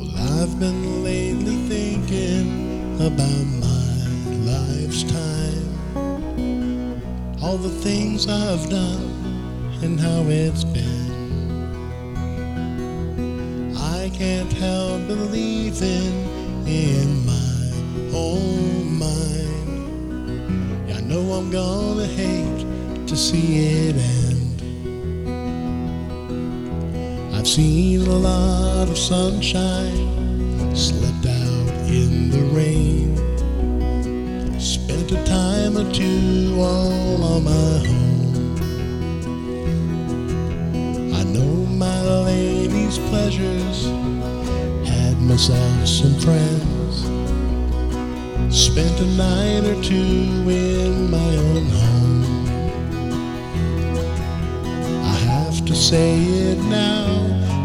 Well, I've been lately thinking about my life's time, all the things I've done, and how it's been. I can't help believing in my own mind. I know I'm gonna hate to see it end. Seen a lot of sunshine slept out in the rain. Spent a time or two all on my own. I know my lady's pleasures, had myself some friends. Spent a night or two in my own home. Say it now,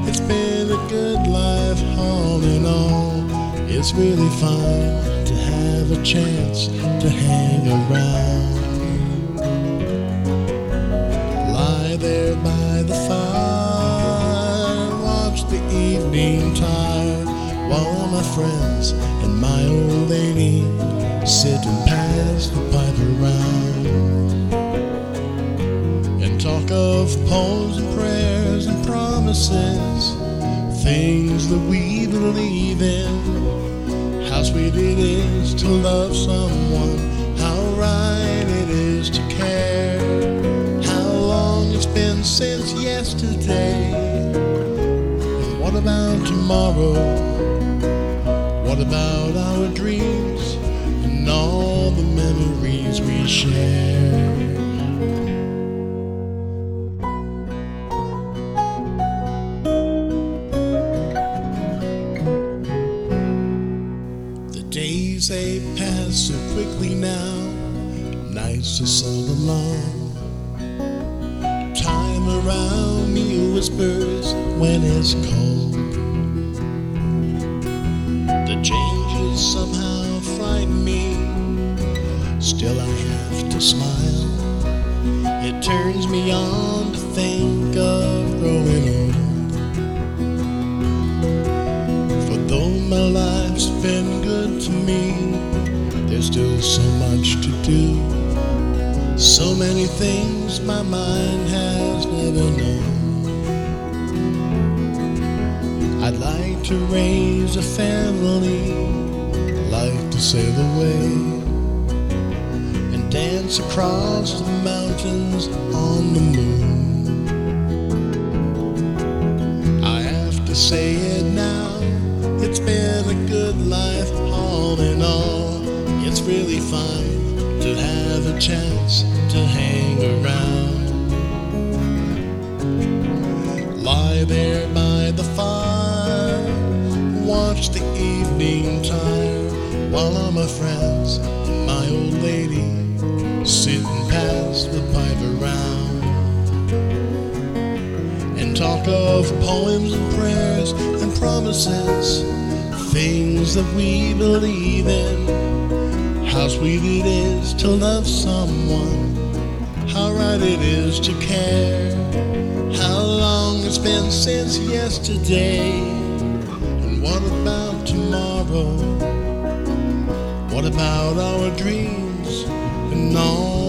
it's been a good life all in all. It's really fun to have a chance to hang around. Lie there by the fire, watch the evening tide, while all my friends and my old lady sit and pass promises, things that we believe in. How sweet it is to love someone, how right it is to care. How long it's been since yesterday. And what about tomorrow? What about our dreams and all the memories we share? Days they pass so quickly now, nights are so long. Time around me whispers when it's cold. The changes somehow frighten me, still I have to smile. It turns me on to think there's still so much to do. So many things my mind has never known. I'd like to raise a family, like to sail away, and dance across the mountains on the moon. I have to say fine to have a chance to hang around. Lie there by the fire, watch the evening tire, while all my friends and my old lady sit and pass the pipe around and talk of poems and prayers and promises, things that we believe in. How sweet it is to love someone, how right it is to care. How long it's been since yesterday, and what about tomorrow? What about our dreams and all